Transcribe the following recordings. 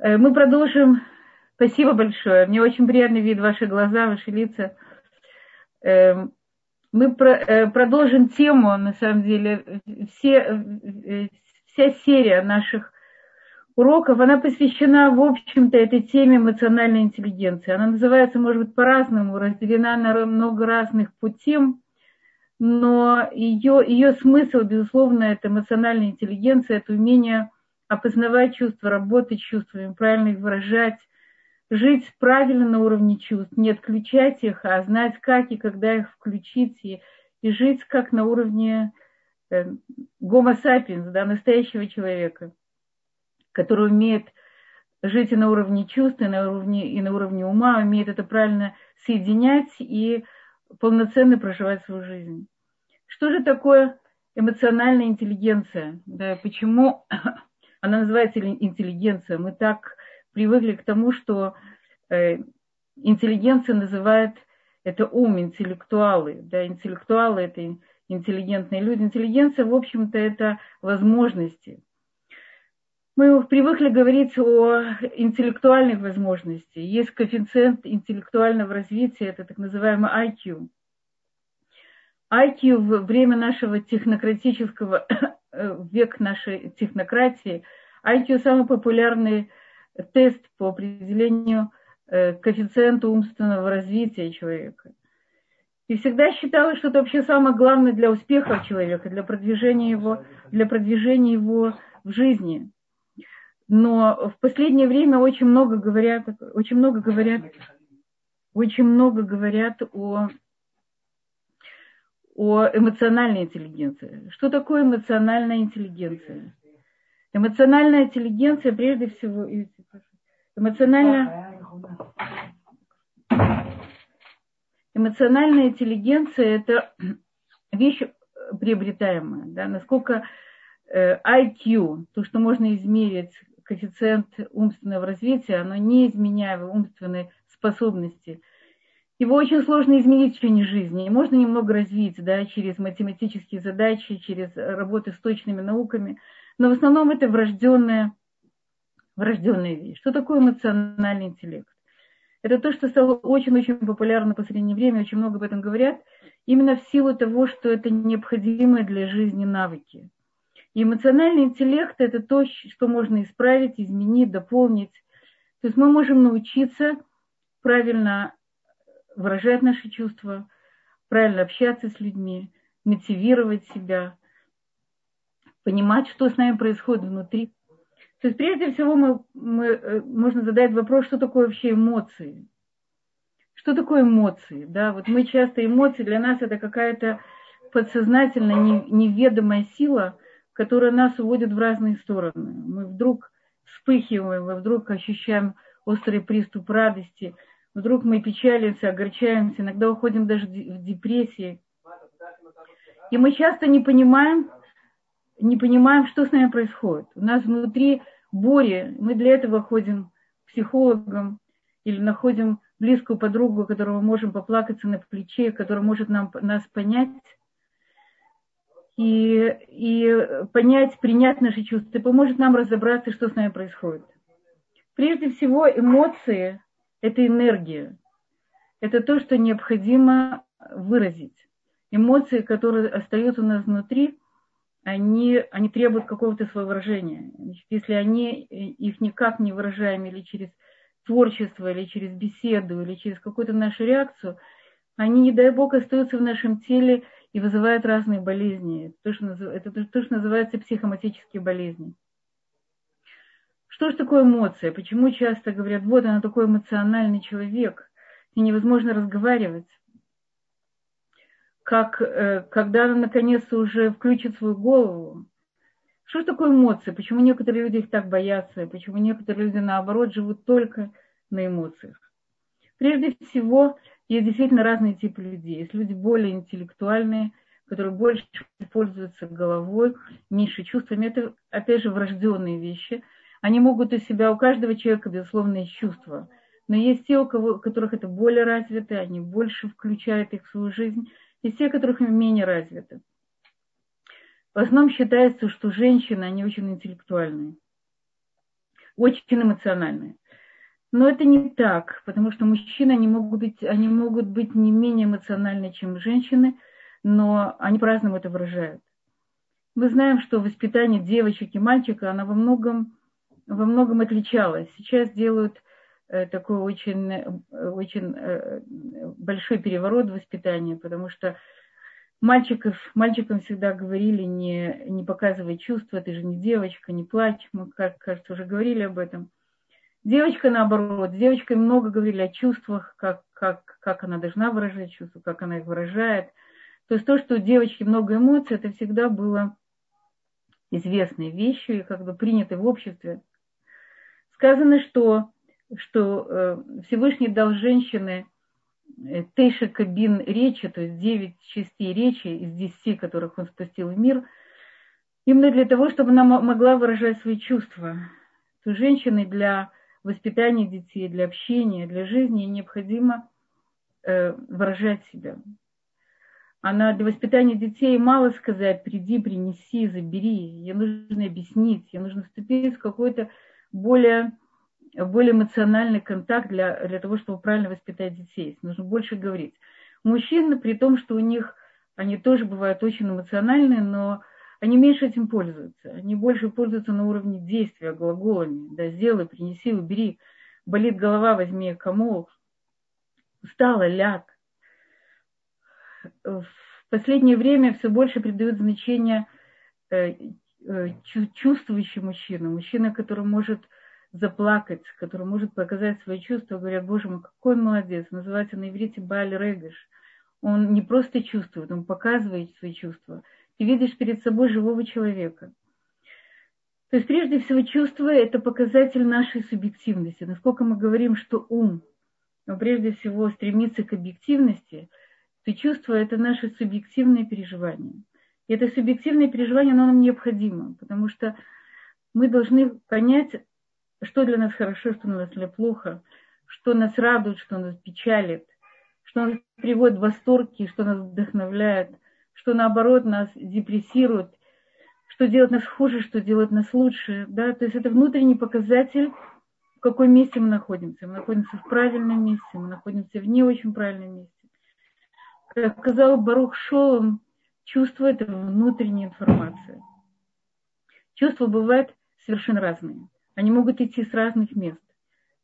Э, мы продолжим. Спасибо большое. Мне очень приятный вид ваши глаза, ваши лица. Эм, мы э, продолжим тему, на самом деле, все, э, вся серия наших уроков, она посвящена, в общем-то, этой теме эмоциональной интеллигенции. Она называется, может быть, по-разному, разделена на много разных путей, но ее, ее смысл, безусловно, это эмоциональная интеллигенция, это умение опознавать чувства, работать чувствами, правильно их выражать, жить правильно на уровне чувств, не отключать их, а знать, как и когда их включить, и, и жить как на уровне э, гомо сапиенс, да, настоящего человека, который умеет жить и на уровне чувств, и на уровне, и на уровне ума, умеет это правильно соединять и полноценно проживать свою жизнь. Что же такое эмоциональная интеллигенция? Да, почему она называется интеллигенция. Мы так привыкли к тому, что э, интеллигенция называет это ум, интеллектуалы. Да, интеллектуалы – это интеллигентные люди. Интеллигенция, в общем-то, это возможности. Мы привыкли говорить о интеллектуальных возможностях. Есть коэффициент интеллектуального развития, это так называемый IQ. IQ в время нашего технократического Э, век нашей технократии, IQ самый популярный тест по определению э, коэффициента умственного развития человека. И всегда считалось, что это вообще самое главное для успеха человека, для продвижения его, для продвижения его в жизни. Но в последнее время очень много говорят, очень много говорят, очень много говорят о о эмоциональной интеллигенции. Что такое эмоциональная интеллигенция? Эмоциональная интеллигенция, прежде всего, эмоциональная, эмоциональная интеллигенция – это вещь приобретаемая. Да? Насколько э, IQ, то, что можно измерить, коэффициент умственного развития, оно не изменяя умственной способности – его очень сложно изменить в течение жизни. Можно немного развить да, через математические задачи, через работы с точными науками. Но в основном это врожденная, врожденная вещь. Что такое эмоциональный интеллект? Это то, что стало очень-очень популярно в последнее время, очень много об этом говорят, именно в силу того, что это необходимые для жизни навыки. И эмоциональный интеллект – это то, что можно исправить, изменить, дополнить. То есть мы можем научиться правильно выражать наши чувства, правильно общаться с людьми, мотивировать себя, понимать, что с нами происходит внутри. То есть прежде всего мы, мы, э, можно задать вопрос, что такое вообще эмоции. Что такое эмоции? Да, вот мы часто эмоции для нас это какая-то подсознательная неведомая сила, которая нас уводит в разные стороны. Мы вдруг вспыхиваем, мы вдруг ощущаем острый приступ радости – Вдруг мы печалимся, огорчаемся, иногда уходим даже в депрессии. И мы часто не понимаем, не понимаем, что с нами происходит. У нас внутри бури, мы для этого ходим к психологам или находим близкую подругу, которую мы можем поплакаться на плече, которая может нам, нас понять и, и понять, принять наши чувства, и поможет нам разобраться, что с нами происходит. Прежде всего, эмоции это энергия. Это то, что необходимо выразить. Эмоции, которые остаются у нас внутри, они, они требуют какого-то своего выражения. Если они их никак не выражаем или через творчество, или через беседу, или через какую-то нашу реакцию, они, не дай бог, остаются в нашем теле и вызывают разные болезни. Это то, что, это то, что называется психоматические болезни. Что же такое эмоция? Почему часто говорят, вот она такой эмоциональный человек, и невозможно разговаривать? Как, э, когда она наконец-то уже включит свою голову. Что же такое эмоции? Почему некоторые люди их так боятся? Почему некоторые люди, наоборот, живут только на эмоциях? Прежде всего, есть действительно разные типы людей. Есть люди более интеллектуальные, которые больше пользуются головой, меньше чувствами. Это, опять же, врожденные вещи – они могут у себя, у каждого человека, безусловно, есть чувства. Но есть те, у, кого, у которых это более развито, они больше включают их в свою жизнь. Есть те, у которых менее развито. В основном считается, что женщины, они очень интеллектуальные. очень эмоциональные. Но это не так, потому что мужчины, они могут быть, они могут быть не менее эмоциональны, чем женщины, но они по-разному это выражают. Мы знаем, что воспитание девочек и мальчика, она во многом, во многом отличалась. Сейчас делают э, такой очень, э, очень э, большой переворот в воспитании, потому что мальчиков, мальчикам всегда говорили, не, не показывай чувства, ты же не девочка, не плачь. Мы, как, кажется, уже говорили об этом. Девочка, наоборот, с девочкой много говорили о чувствах, как, как, как она должна выражать чувства, как она их выражает. То есть то, что у девочки много эмоций, это всегда было известной вещью и как бы принятой в обществе. Сказано, что, что э, Всевышний дал женщине э, тейша кабин речи, то есть девять частей речи из десяти, которых он спустил в мир, именно для того, чтобы она могла выражать свои чувства. То женщины для воспитания детей, для общения, для жизни необходимо э, выражать себя. Она для воспитания детей мало сказать, приди, принеси, забери. Ей нужно объяснить, ей нужно вступить в какой-то более, более эмоциональный контакт для, для того, чтобы правильно воспитать детей. Нужно больше говорить. Мужчины, при том, что у них, они тоже бывают очень эмоциональные, но они меньше этим пользуются. Они больше пользуются на уровне действия, глаголами. Да, сделай, принеси, убери. Болит голова, возьми кому. Устала, ляг в последнее время все больше придают значение э, чувствующий мужчина, мужчина, который может заплакать, который может показать свои чувства, говорят, боже мой, какой молодец, называется на иврите Баль Регаш. Он не просто чувствует, он показывает свои чувства. Ты видишь перед собой живого человека. То есть прежде всего чувство – это показатель нашей субъективности. Насколько мы говорим, что ум, но прежде всего стремится к объективности – то чувство – это наше субъективное переживание. И это субъективное переживание, оно нам необходимо, потому что мы должны понять, что для нас хорошо, что для нас плохо, что нас радует, что нас печалит, что нас приводит в восторг, что нас вдохновляет, что наоборот нас депрессирует, что делает нас хуже, что делает нас лучше. Да? То есть это внутренний показатель, в каком месте мы находимся. Мы находимся в правильном месте, мы находимся в не очень правильном месте. Как сказал Барух Шолом, чувство – это внутренняя информация. Чувства бывают совершенно разные. Они могут идти с разных мест.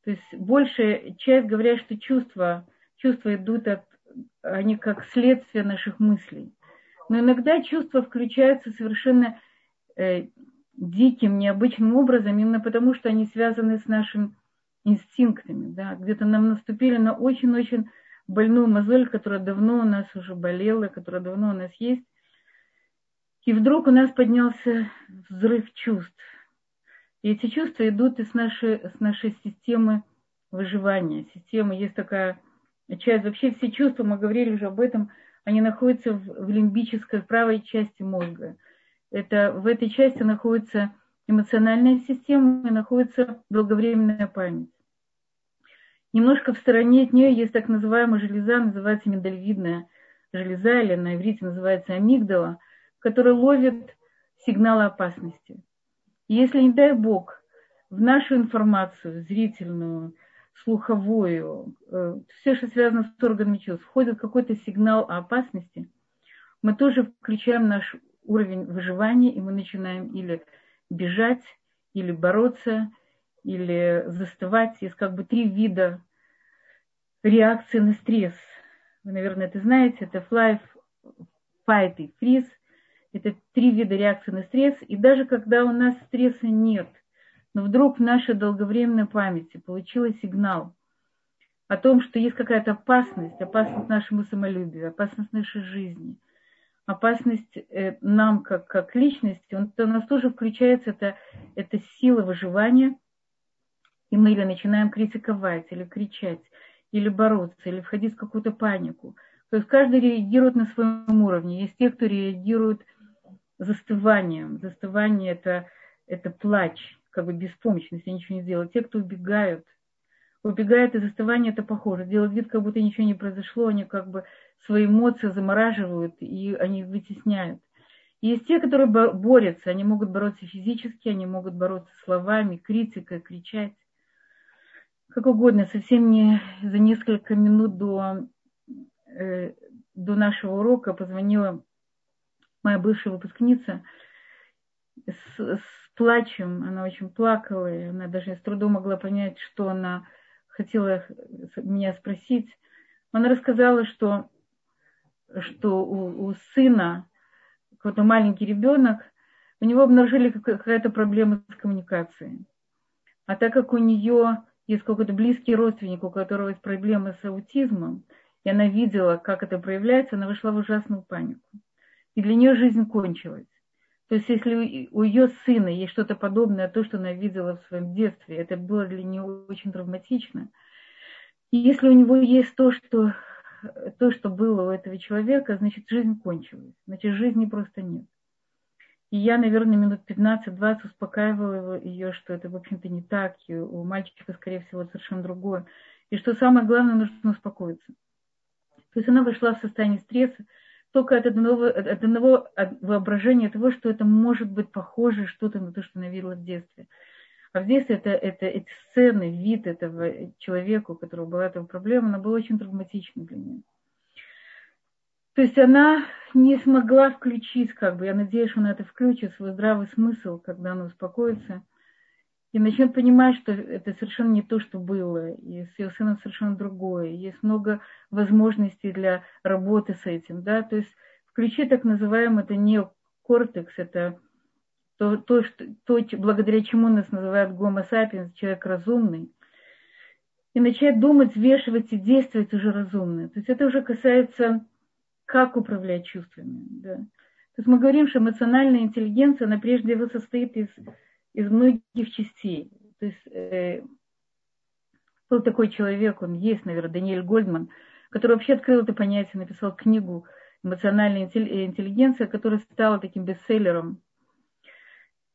То есть большая часть говорят, что чувства, чувства идут от, они как следствие наших мыслей. Но иногда чувства включаются совершенно э, диким, необычным образом, именно потому что они связаны с нашими инстинктами. Да? Где-то нам наступили на очень-очень больную мозоль, которая давно у нас уже болела, которая давно у нас есть. И вдруг у нас поднялся взрыв чувств. И эти чувства идут из нашей, с нашей системы выживания. Система есть такая часть, вообще все чувства, мы говорили уже об этом, они находятся в, в лимбической, в правой части мозга. Это, в этой части находится эмоциональная система и находится долговременная память. Немножко в стороне от нее есть так называемая железа, называется миндалевидная железа, или на иврите называется амигдала, которая ловит сигналы опасности. И если, не дай бог, в нашу информацию, зрительную, слуховую, э, все, что связано с органами чувств, входит какой-то сигнал о опасности, мы тоже включаем наш уровень выживания, и мы начинаем или бежать, или бороться, или застывать. Есть как бы три вида реакции на стресс. Вы, наверное, это знаете. Это fly, fight и freeze. Это три вида реакции на стресс. И даже когда у нас стресса нет, но вдруг в нашей долговременной памяти получила сигнал о том, что есть какая-то опасность, опасность нашему самолюбию, опасность нашей жизни, опасность э, нам как, как личности, он, у нас тоже включается эта, эта сила выживания, и мы или начинаем критиковать, или кричать, или бороться, или входить в какую-то панику. То есть каждый реагирует на своем уровне. Есть те, кто реагирует застыванием. Застывание это, это плач, как бы беспомощность, ничего не сделать. Те, кто убегают, убегают и застывание это похоже. Делают вид, как будто ничего не произошло, они как бы свои эмоции замораживают и они вытесняют. Есть те, которые борются, они могут бороться физически, они могут бороться словами, критикой, кричать, как угодно. Совсем не за несколько минут до, э, до нашего урока позвонила моя бывшая выпускница с, с плачем, она очень плакала, и она даже с трудом могла понять, что она хотела меня спросить. Она рассказала, что, что у, у сына какой-то маленький ребенок, у него обнаружили какая-то проблема с коммуникацией. А так как у нее есть какой-то близкий родственник, у которого есть проблемы с аутизмом, и она видела, как это проявляется, она вошла в ужасную панику. И для нее жизнь кончилась. То есть если у ее сына есть что-то подобное, то, что она видела в своем детстве, это было для нее очень травматично. И если у него есть то, что то, что было у этого человека, значит, жизнь кончилась. Значит, жизни просто нет. И я, наверное, минут 15-20 успокаивала ее, что это, в общем-то, не так, и у мальчика, скорее всего, совершенно другое. И что самое главное, нужно успокоиться. То есть она вошла в состояние стресса только от одного, от одного воображения того, что это может быть похоже что-то на то, что она видела в детстве. А в детстве это, это, эти сцены, вид этого человека, у которого была эта проблема, она была очень травматична для нее. То есть она не смогла включить, как бы, я надеюсь, что она это включит, свой здравый смысл, когда она успокоится, и начнет понимать, что это совершенно не то, что было, и с ее сыном совершенно другое. Есть много возможностей для работы с этим, да, то есть включить так называемый, это не кортекс, это то, то, что, то, благодаря чему нас называют гомо сапиенс, человек разумный, и начать думать, взвешивать и действовать уже разумно. То есть это уже касается, как управлять чувствами. Да. То есть мы говорим, что эмоциональная интеллигенция, она прежде всего состоит из, из многих частей. То есть э, был такой человек, он есть, наверное, Даниэль Гольдман, который вообще открыл это понятие, написал книгу «Эмоциональная интеллигенция», которая стала таким бестселлером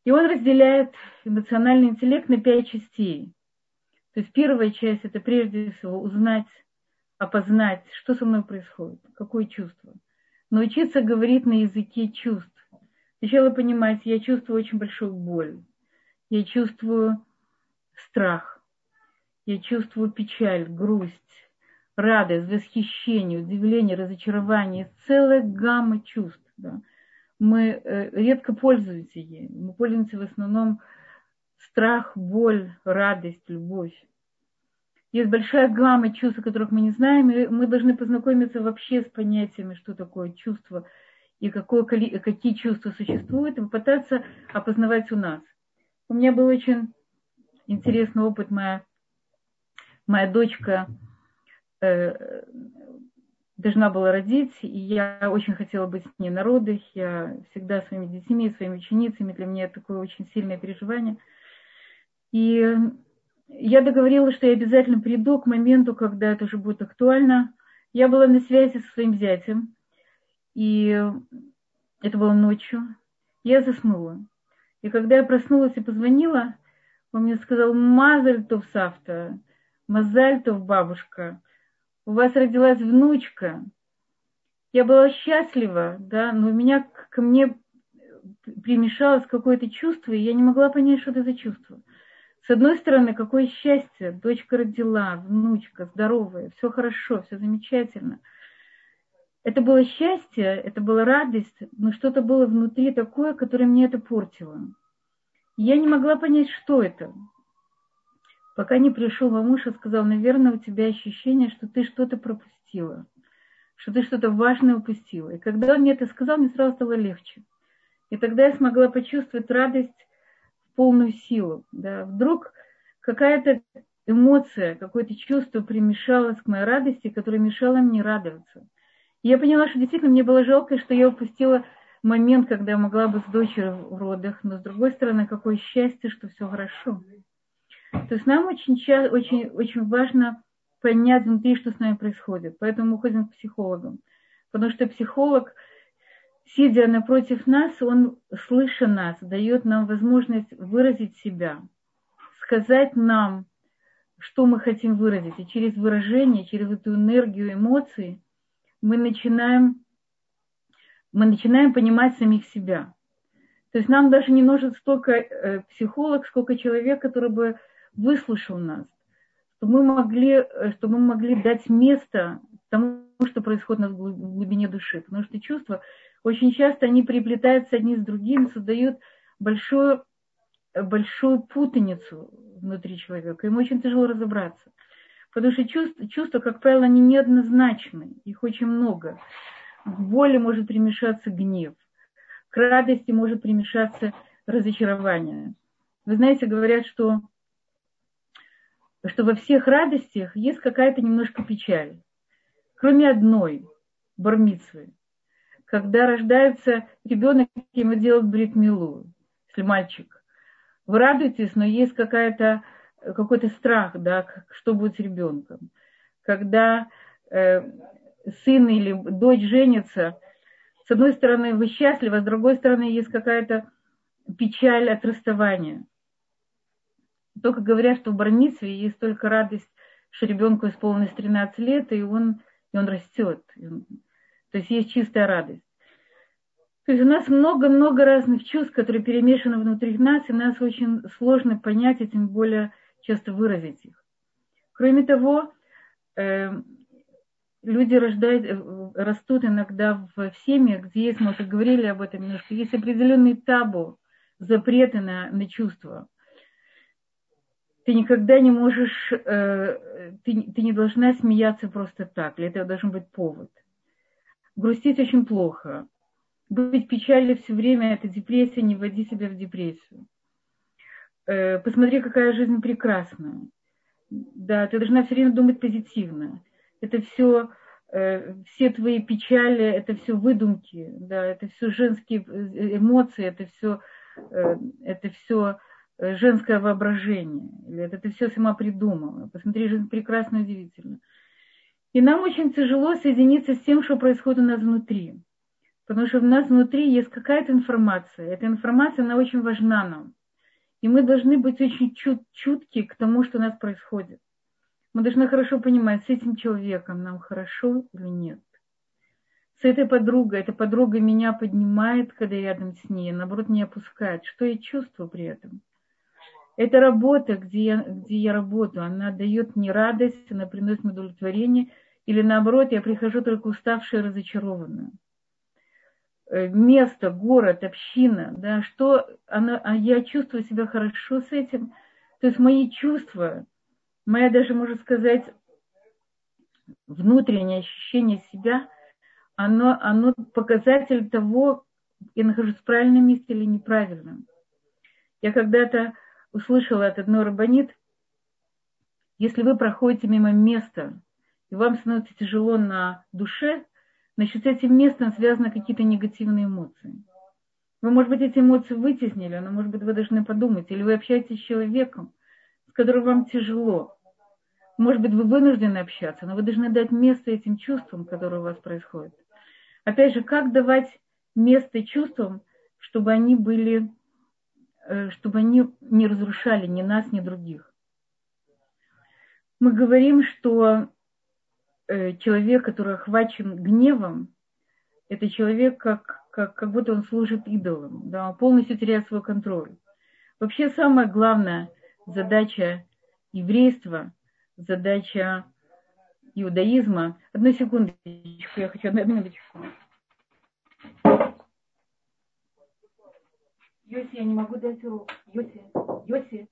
и он разделяет эмоциональный интеллект на пять частей. То есть первая часть – это прежде всего узнать, опознать, что со мной происходит, какое чувство. Научиться говорить на языке чувств. Сначала понимать, я чувствую очень большую боль. Я чувствую страх. Я чувствую печаль, грусть, радость, восхищение, удивление, разочарование. Целая гамма чувств. Да мы э, редко пользуемся ей. Мы пользуемся в основном страх, боль, радость, любовь. Есть большая гамма чувств, о которых мы не знаем, и мы должны познакомиться вообще с понятиями, что такое чувство и какое, какие чувства существуют, и попытаться опознавать у нас. У меня был очень интересный опыт. Моя, моя дочка э, должна была родить, и я очень хотела быть с ней на родах, я всегда своими детьми, своими ученицами, для меня это такое очень сильное переживание. И я договорилась, что я обязательно приду к моменту, когда это уже будет актуально. Я была на связи со своим зятем, и это было ночью. Я заснула. И когда я проснулась и позвонила, он мне сказал, Мазальтов Савта, Мазальтов бабушка у вас родилась внучка. Я была счастлива, да, но у меня ко мне примешалось какое-то чувство, и я не могла понять, что это за чувство. С одной стороны, какое счастье, дочка родила, внучка, здоровая, все хорошо, все замечательно. Это было счастье, это была радость, но что-то было внутри такое, которое мне это портило. Я не могла понять, что это. Пока не пришел мамуша, сказал, наверное, у тебя ощущение, что ты что-то пропустила, что ты что-то важное упустила. И когда он мне это сказал, мне сразу стало легче. И тогда я смогла почувствовать радость в полную силу. Да. Вдруг какая-то эмоция, какое-то чувство примешалось к моей радости, которое мешало мне радоваться. Я поняла, что действительно мне было жалко, что я упустила момент, когда я могла быть с дочерью в родах, но с другой стороны, какое счастье, что все хорошо. То есть нам очень, очень, очень важно понять внутри, что с нами происходит. Поэтому мы ходим к психологам. Потому что психолог, сидя напротив нас, он, слыша нас, дает нам возможность выразить себя, сказать нам, что мы хотим выразить. И через выражение, через эту энергию эмоций мы начинаем мы начинаем понимать самих себя. То есть нам даже не нужен столько э, психолог, сколько человек, который бы выслушал нас, чтобы мы могли, э, чтобы мы могли дать место тому, что происходит в глубине души. Потому что чувства очень часто они переплетаются одни с другими, создают большую, большую путаницу внутри человека. Ему очень тяжело разобраться. Потому что чувства, чувства, как правило, они неоднозначны, их очень много. К боли может примешаться гнев, к радости может примешаться разочарование. Вы знаете, говорят, что, что во всех радостях есть какая-то немножко печаль. Кроме одной, бармицвы. Когда рождается ребенок, ему делают бритмилу, если мальчик. Вы радуетесь, но есть какая-то какой-то страх, да, что будет с ребенком. Когда э, сын или дочь женится, с одной стороны вы счастливы, а с другой стороны есть какая-то печаль от расставания. Только говорят, что в Бармитсве есть только радость, что ребенку исполнилось 13 лет, и он, и он растет. То есть есть чистая радость. То есть у нас много-много разных чувств, которые перемешаны внутри нас, и нас очень сложно понять, и тем более часто выразить их. Кроме того, э, люди рождают, э, растут иногда в, семьях, где есть, мы уже говорили об этом немножко, есть определенный табу, запреты на, на чувства. Ты никогда не можешь, э, ты, ты не должна смеяться просто так, для этого должен быть повод. Грустить очень плохо. Быть в все время – это депрессия, не вводи себя в депрессию. Э, посмотри, какая жизнь прекрасная. Да, ты должна все время думать позитивно. Это все, э, все твои печали, это все выдумки, да, это все женские э, эмоции, это все, это все женское воображение. Это ты все сама придумала. Посмотри, жизнь прекрасна, удивительна. И нам очень тяжело соединиться с тем, что происходит у нас внутри. Потому что у нас внутри есть какая-то информация. Эта информация, она очень важна нам. И мы должны быть очень чут, чутки к тому, что у нас происходит. Мы должны хорошо понимать, с этим человеком нам хорошо или нет. С этой подругой, эта подруга меня поднимает, когда я рядом с ней, наоборот, не опускает. Что я чувствую при этом? Эта работа, где я, где я работаю, она дает мне радость, она приносит мне удовлетворение, или наоборот, я прихожу только уставшая, разочарованная. Э, место, город, община, да, что она, а я чувствую себя хорошо с этим. То есть мои чувства, моя даже, можно сказать, внутреннее ощущение себя, оно, оно показатель того, я нахожусь в правильном месте или неправильном. Я когда-то услышала от одной рабонит, если вы проходите мимо места, и вам становится тяжело на душе, значит, с этим местом связаны какие-то негативные эмоции. Вы, может быть, эти эмоции вытеснили, но, может быть, вы должны подумать, или вы общаетесь с человеком, с которым вам тяжело. Может быть, вы вынуждены общаться, но вы должны дать место этим чувствам, которые у вас происходят. Опять же, как давать место чувствам, чтобы они были, э, чтобы они не разрушали ни нас, ни других. Мы говорим, что человек, который охвачен гневом, это человек, как, как, как будто он служит идолам, да, полностью теряет свой контроль. Вообще самая главная задача еврейства, задача иудаизма. Одну секундочку, я хочу одну минуточку. Йоси, я не могу дать урок. Йоси, Йоси.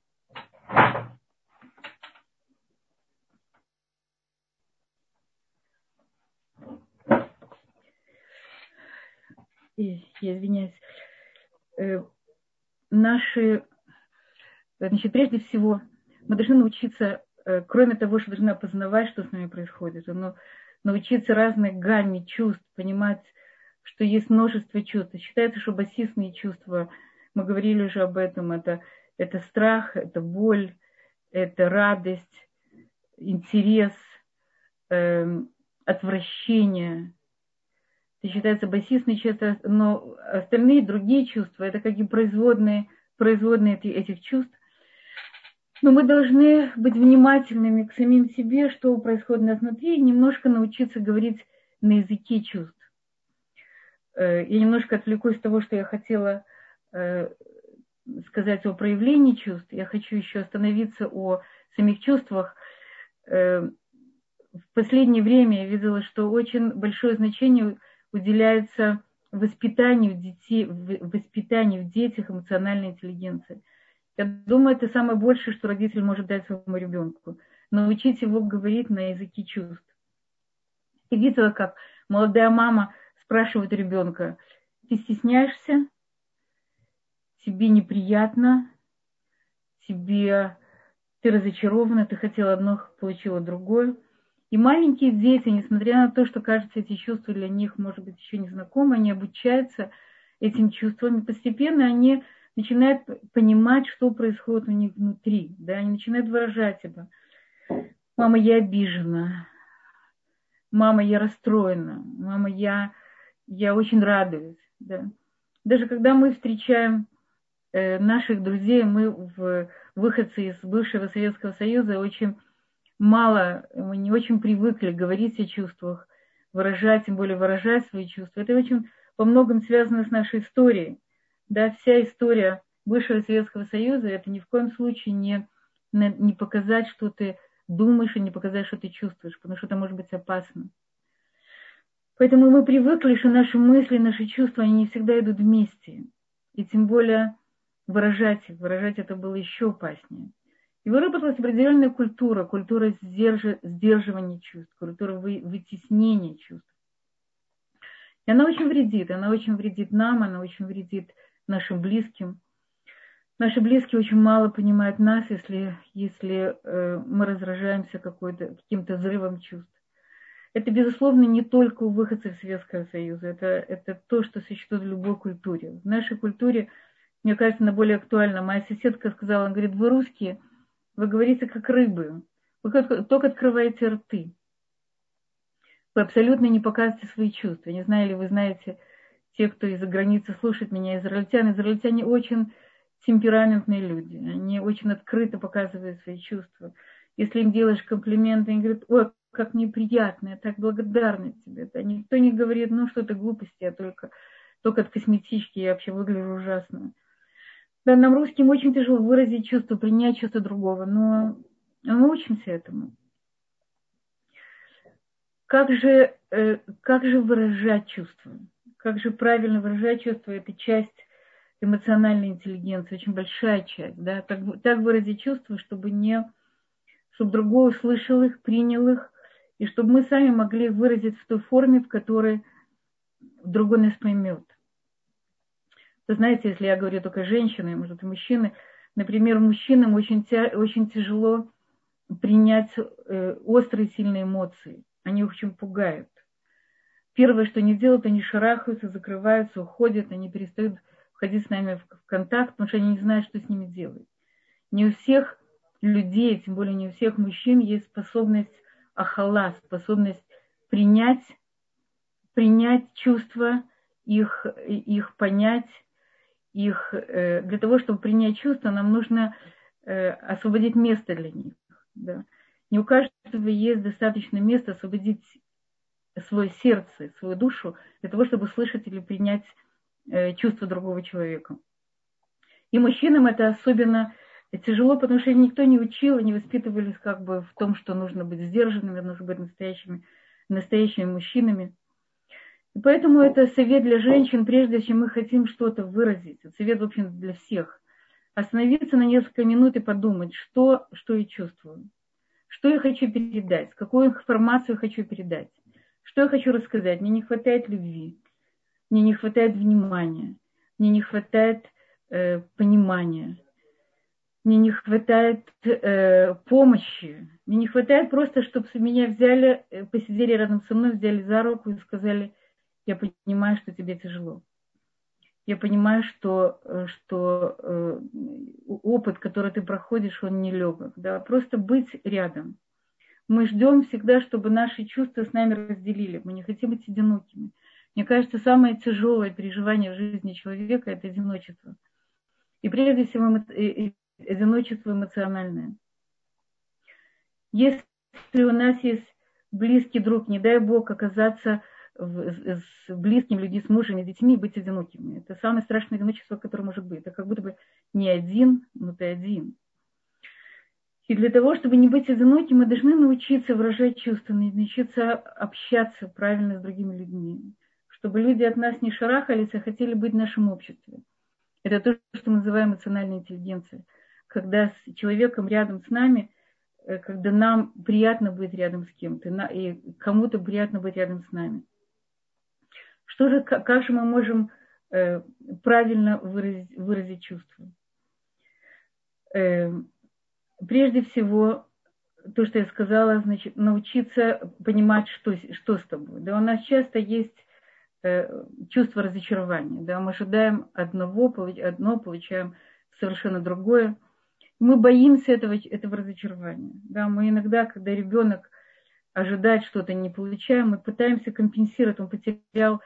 Я извиняюсь, э, наши, значит, прежде всего, мы должны научиться, э, кроме того, что должны опознавать, что с нами происходит, но научиться разной гамме чувств, понимать, что есть множество чувств. Считается, что басистные чувства, мы говорили уже об этом, это, это страх, это боль, это радость, интерес, э, отвращение, считается басистной частью, но остальные другие чувства, это как и производные, производные этих чувств. Но мы должны быть внимательными к самим себе, что происходит у нас внутри, и немножко научиться говорить на языке чувств. э, я немножко отвлекусь от того, что я хотела э, сказать о проявлении чувств. Я хочу еще остановиться о самих чувствах. Э, в последнее время я видела, что очень большое значение уделяется воспитанию детей, воспитанию в детях эмоциональной интеллигенции. Я думаю, это самое большее, что родитель может дать своему ребенку. Научить его говорить на языке чувств. И видела, как молодая мама спрашивает ребенка, ты стесняешься? Тебе неприятно? Тебе ты разочарована, ты хотела одно, получила другое. И маленькие дети, несмотря на то, что, кажется, эти чувства для них, может быть, еще не знакомы, они обучаются этим чувствам, и постепенно они начинают понимать, что происходит у них внутри, да, они начинают выражать это. Мама, я обижена. Мама, я расстроена. Мама, я, я очень радуюсь. Да. Даже когда мы встречаем э, наших друзей, мы в выходцы из бывшего Советского Союза очень мало, мы не очень привыкли говорить о чувствах, выражать, тем более выражать свои чувства. Это очень во многом связано с нашей историей да, вся история бывшего Советского Союза, это ни в коем случае не, не показать, что ты думаешь, и не показать, что ты чувствуешь, потому что это может быть опасно. Поэтому мы привыкли, что наши мысли, наши чувства, они не всегда идут вместе. И тем более выражать их. Выражать это было еще опаснее. Выработалась определенная культура, культура сдерживания чувств, культура вытеснения чувств. И она очень вредит, она очень вредит нам, она очень вредит нашим близким. Наши близкие очень мало понимают нас, если, если э, мы раздражаемся каким-то взрывом чувств. Это, безусловно, не только у выходцев Советского Союза, это, это то, что существует в любой культуре. В нашей культуре, мне кажется, она более актуальна. Моя соседка сказала, она говорит, вы русские, вы говорите как рыбы, вы только открываете рты. Вы абсолютно не показываете свои чувства. Не знаю, ли вы знаете, те, кто из-за границы слушает меня, израильтяне, израильтяне очень темпераментные люди, они очень открыто показывают свои чувства. Если им делаешь комплименты, они говорят, ой, как мне приятно, я так благодарна тебе. Это никто не говорит, ну что-то глупости, я только, только от косметички, я вообще выгляжу ужасно. Да, нам русским очень тяжело выразить чувство, принять чувство другого, но мы учимся этому. Как же, э, как же выражать чувства? как же правильно выражать чувства, это часть эмоциональной интеллигенции, очень большая часть, да, так, так выразить чувства, чтобы не, чтобы другой услышал их, принял их, и чтобы мы сами могли выразить в той форме, в которой другой нас поймет. Вы знаете, если я говорю только женщины, может, и мужчины, например, мужчинам очень, тя, очень тяжело принять э, острые, сильные эмоции. Они их очень пугают. Первое, что они делают, они шарахаются, закрываются, уходят, они перестают входить с нами в контакт, потому что они не знают, что с ними делать. Не у всех людей, тем более не у всех мужчин, есть способность ахала, способность принять, принять чувства, их, их понять, их, э, для того, чтобы принять чувства, нам нужно э, освободить место для них. Да. Не у каждого есть достаточно места освободить свое сердце, свою душу для того, чтобы слышать или принять э, чувства другого человека. И мужчинам это особенно тяжело, потому что никто не учил, они воспитывались как бы в том, что нужно быть сдержанными, нужно быть настоящими, настоящими мужчинами. И поэтому это совет для женщин, прежде чем мы хотим что-то выразить. Это совет, в общем, для всех. Остановиться на несколько минут и подумать, что, что я чувствую, что я хочу передать, какую информацию я хочу передать. Что я хочу рассказать? Мне не хватает любви, мне не хватает внимания, мне не хватает э, понимания, мне не хватает э, помощи, мне не хватает просто, чтобы меня взяли, э, посидели рядом со мной, взяли за руку и сказали, я понимаю, что тебе тяжело. Я понимаю, что, э, что э, опыт, который ты проходишь, он нелегок. Да? Просто быть рядом – мы ждем всегда, чтобы наши чувства с нами разделили. Мы не хотим быть одинокими. Мне кажется, самое тяжелое переживание в жизни человека – это одиночество. И прежде всего одиночество эмоциональное. Если у нас есть близкий друг, не дай Бог оказаться с близкими людьми, с мужем, с детьми, быть одинокими. Это самое страшное одиночество, которое может быть. Это как будто бы не один, но ты один. И для того, чтобы не быть одиноким, мы должны научиться выражать чувства, научиться общаться правильно с другими людьми, чтобы люди от нас не шарахались, а хотели быть в нашем обществе. Это то, что мы называем эмоциональной интеллигенцией. Когда с человеком рядом с нами, э, когда нам приятно быть рядом с кем-то, и кому-то приятно быть рядом с нами. Что же, как же мы можем э, правильно выразить, выразить чувства? Э, прежде всего, то, что я сказала, значит, научиться понимать, что, что с тобой. Да, у нас часто есть э, чувство разочарования. Да, мы ожидаем одного, одно, получаем совершенно другое. Мы боимся этого, этого разочарования. Да, мы иногда, когда ребенок ожидает что-то, не получаем, мы пытаемся компенсировать. Он потерял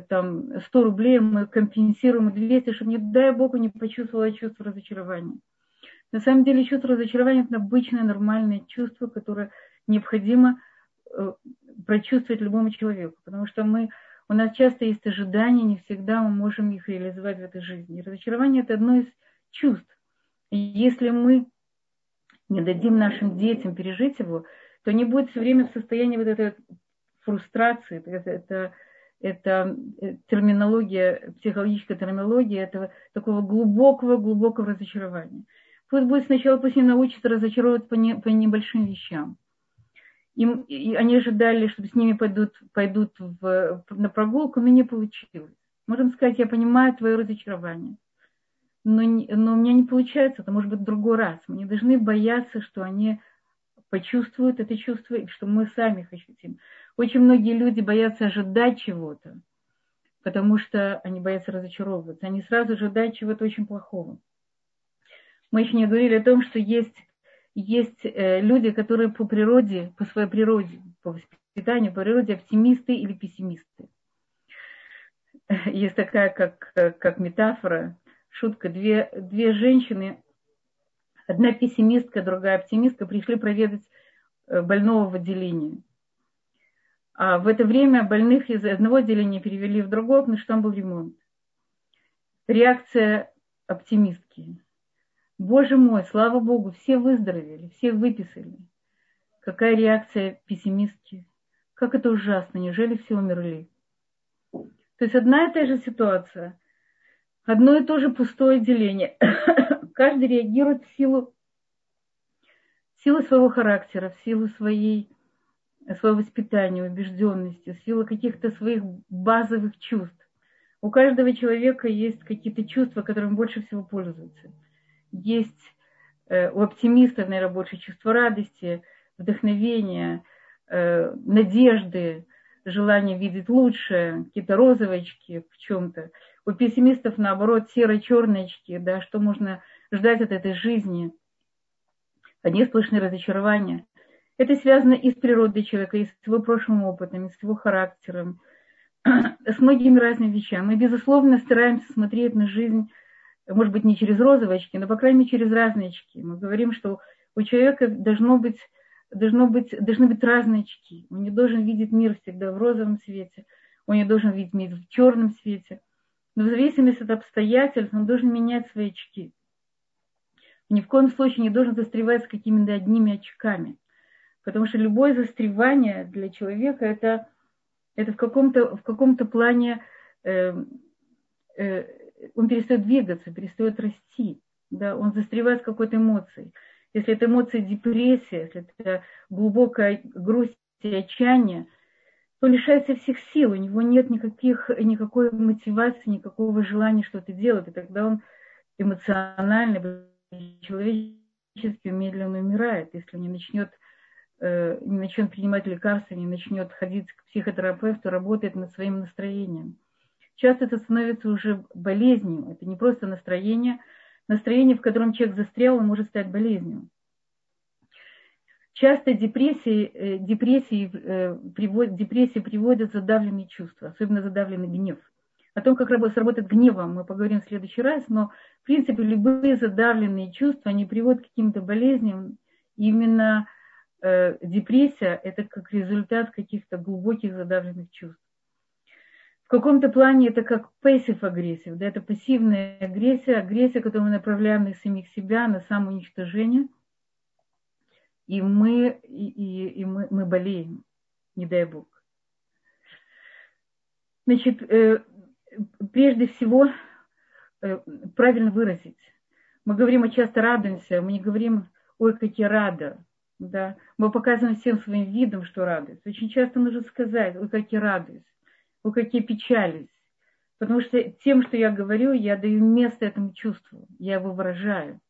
там 100 рублей, мы компенсируем 200, чтобы, не дай Богу, не почувствовала чувство разочарования. На самом деле чувство разочарования – это обычное нормальное чувство, которое необходимо э, прочувствовать любому человеку, потому что мы, у нас часто есть ожидания, не всегда мы можем их реализовать в этой жизни. Разочарование – это одно из чувств. И если мы не дадим нашим детям пережить его, то они будут все время в состоянии вот этой фрустрации, это, это, это э, терминология, психологическая терминология этого такого глубокого-глубокого разочарования – Пусть будет сначала, пусть они научатся разочаровывать по, не, по небольшим вещам. Им, и они ожидали, что с ними пойдут, пойдут в, на прогулку, но не получилось. Можем сказать, я понимаю твое разочарование, но, но у меня не получается, это может быть в другой раз. Мы не должны бояться, что они почувствуют это чувство, и что мы сами хотим. Очень многие люди боятся ожидать чего-то, потому что они боятся разочаровываться. Они сразу ожидают чего-то очень плохого. Мы еще не говорили о том, что есть, есть э, люди, которые по природе, по своей природе, по воспитанию, по природе оптимисты или пессимисты. Есть такая, как, как метафора, шутка. Две, две женщины, одна пессимистка, другая оптимистка, пришли проведать э, больного в отделении. А в это время больных из одного отделения перевели в другое, потому что там был ремонт. Реакция оптимистки. Боже мой, слава Богу, все выздоровели, все выписали. Какая реакция пессимистки? Как это ужасно, неужели все умерли? То есть одна и та же ситуация, одно и то же пустое деление. Каждый реагирует в силу, в силу своего характера, в силу своей, своего воспитания, убежденности, в силу каких-то своих базовых чувств. У каждого человека есть какие-то чувства, которыми больше всего пользуются есть э, у оптимистов, наверное, больше чувство радости, вдохновения, э, надежды, желание видеть лучшее, какие-то розовочки в чем-то. У пессимистов, наоборот, серо-черные да, что можно ждать от этой жизни. Одни сплошные разочарования. Это связано и с природой человека, и с его прошлым опытом, и с его характером, с многими разными вещами. Мы, безусловно, стараемся смотреть на жизнь может быть, не через розовые очки, но, по крайней мере, через разные очки. Мы говорим, что у человека должно быть, должно быть, должны быть разные очки. Он не должен видеть мир всегда в розовом свете, он не должен видеть мир в черном свете. Но в зависимости от обстоятельств он должен менять свои очки. Ни в коем случае не должен застревать с какими-то одними очками. Потому что любое застревание для человека это, это в каком-то в каком-то плане э, э, он перестает двигаться, перестает расти, да, он застревает в какой-то эмоции. Если это эмоция депрессия, если это глубокая грусть и отчаяние, то лишается всех сил, у него нет никаких, никакой мотивации, никакого желания что-то делать, и тогда он эмоционально, человечески медленно умирает, если не начнет, не начнет принимать лекарства, не начнет ходить к психотерапевту, работать над своим настроением часто это становится уже болезнью. Это не просто настроение. Настроение, в котором человек застрял, может стать болезнью. Часто депрессии, э, депрессии, э, приводят, депрессии приводят задавленные чувства, особенно задавленный гнев. О том, как сработает гневом, мы поговорим в следующий раз, но, в принципе, любые задавленные чувства, они приводят к каким-то болезням. Именно э, депрессия – это как результат каких-то глубоких задавленных чувств. каком-то плане это как агрессия, да, это пассивная агрессия, агрессия, которую мы направляем на самих себя, на самоуничтожение. И мы, и, и, и мы, мы болеем, не дай Бог. Значит, э, прежде всего, э, правильно выразить. Мы говорим, мы часто радуемся, мы не говорим, ой, как я рада. Да? Мы показываем всем своим видом, что радуюсь. Очень часто нужно сказать, ой, как я радуюсь, ой, как я печалюсь. Потому что тем, что я говорю, я даю место этому чувству, я его выражаю.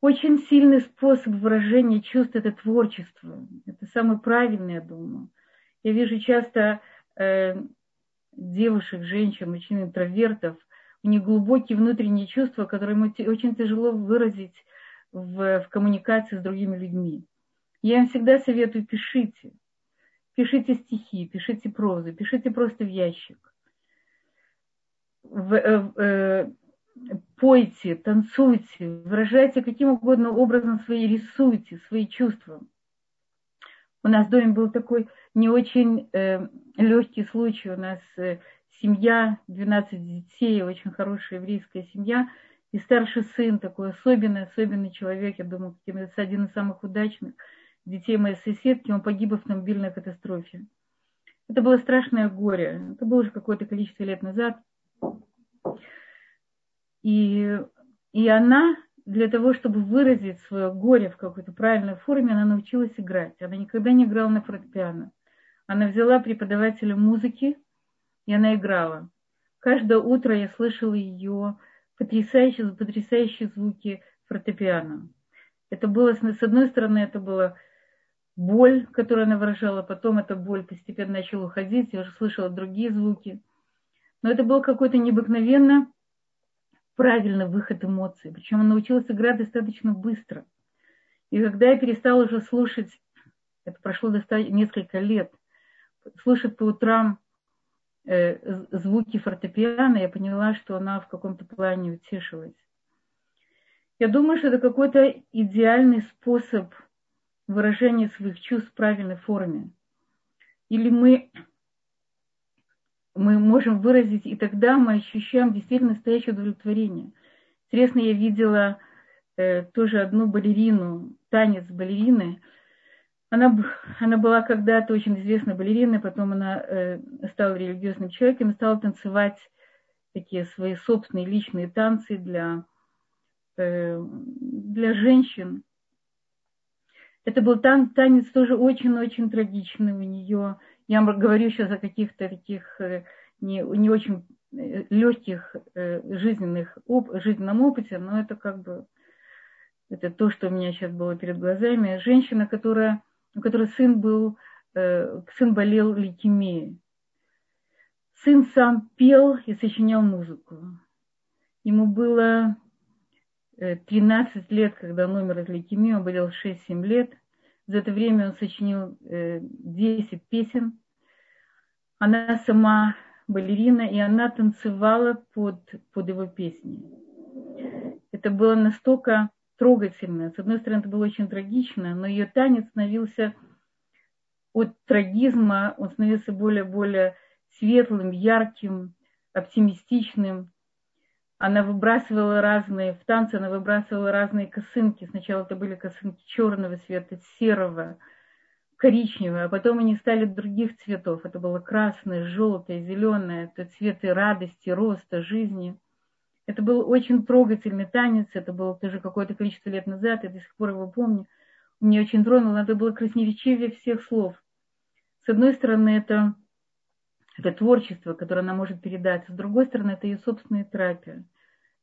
Очень сильный способ выражения чувств – это творчество. Это самый правильный, я думаю. Я вижу часто э, девушек, женщин, очень интровертов, у них глубокие внутренние чувства, которые очень тяжело выразить в, в коммуникации с другими людьми. Я им всегда советую, пишите. Пишите стихи, пишите прозу, пишите просто в ящик. В, э, э, пойте, танцуйте, выражайте каким угодно образом свои, рисуйте свои чувства. У нас в доме был такой не очень э, легкий случай. У нас э, семья, 12 детей, очень хорошая еврейская семья – и старший сын такой особенный, особенный человек, я думаю, это один из самых удачных детей моей соседки, он погиб в автомобильной катастрофе. Это было страшное горе. Это было уже какое-то количество лет назад. И, и она для того, чтобы выразить свое горе в какой-то правильной форме, она научилась играть. Она никогда не играла на фортепиано. Она взяла преподавателя музыки, и она играла. Каждое утро я слышала ее потрясающие, потрясающие звуки фортепиано. Это было, с одной стороны, это была боль, которую она выражала, потом эта боль постепенно начала уходить, я уже слышала другие звуки. Но это был какой-то необыкновенно правильный выход эмоций. Причем она научилась играть достаточно быстро. И когда я перестала уже слушать, это прошло достаточно несколько лет, слушать по утрам звуки фортепиано, я поняла, что она в каком-то плане утешилась. Я думаю, что это какой-то идеальный способ выражения своих чувств в правильной форме. Или мы, мы можем выразить, и тогда мы ощущаем действительно настоящее удовлетворение. Интересно, я видела э, тоже одну балерину, танец балерины – она, она была когда-то очень известной балериной, потом она э, стала религиозным человеком стала танцевать такие свои собственные личные танцы для, э, для женщин. Это был тан, танец тоже очень-очень трагичный у нее. Я говорю сейчас о каких-то таких э, не, не очень э, легких э, жизненных оп, жизненном опыте, но это как бы это то, что у меня сейчас было перед глазами. Женщина, которая у которой сын был, э, сын болел лейкемией. Сын сам пел и сочинял музыку. Ему было 13 э, лет, когда он умер от лейкемии, он болел 6-7 лет. За это время он сочинил 10 э, песен. Она сама балерина, и она танцевала под, под его песни. Это было настолько трогательно. С одной стороны, это было очень трагично, но ее танец становился от трагизма, он становился более-более светлым, ярким, оптимистичным. Она выбрасывала разные, в танце она выбрасывала разные косынки. Сначала это были косынки черного цвета, серого, коричневого, а потом они стали других цветов. Это было красное, желтое, зеленое, это цветы радости, роста, жизни – это был очень трогательный танец, это было тоже какое-то количество лет назад, я до сих пор его помню. Мне очень тронуло, это было красноречивее всех слов. С одной стороны, это, это творчество, которое она может передать, с другой стороны, это ее собственная терапия.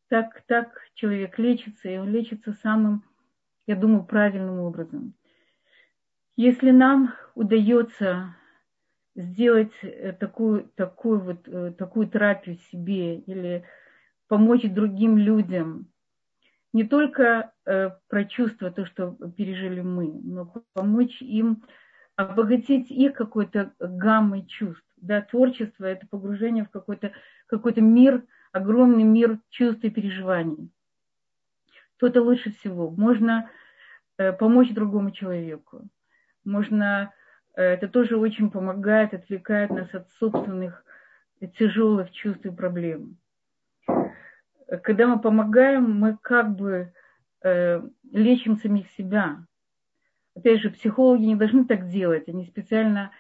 Так, так человек лечится, и он лечится самым, я думаю, правильным образом. Если нам удается сделать э, такую, такую, вот, э, такую терапию себе или помочь другим людям, не только э, прочувствовать то, что пережили мы, но помочь им обогатить их какой-то гаммой чувств. Да, творчество – это погружение в какой-то какой мир, огромный мир чувств и переживаний. То это лучше всего. Можно э, помочь другому человеку. Можно, э, это тоже очень помогает, отвлекает нас от собственных тяжелых чувств и проблем. Когда мы помогаем, мы как бы э, лечим самих себя. Опять же, психологи не должны так делать. Они специально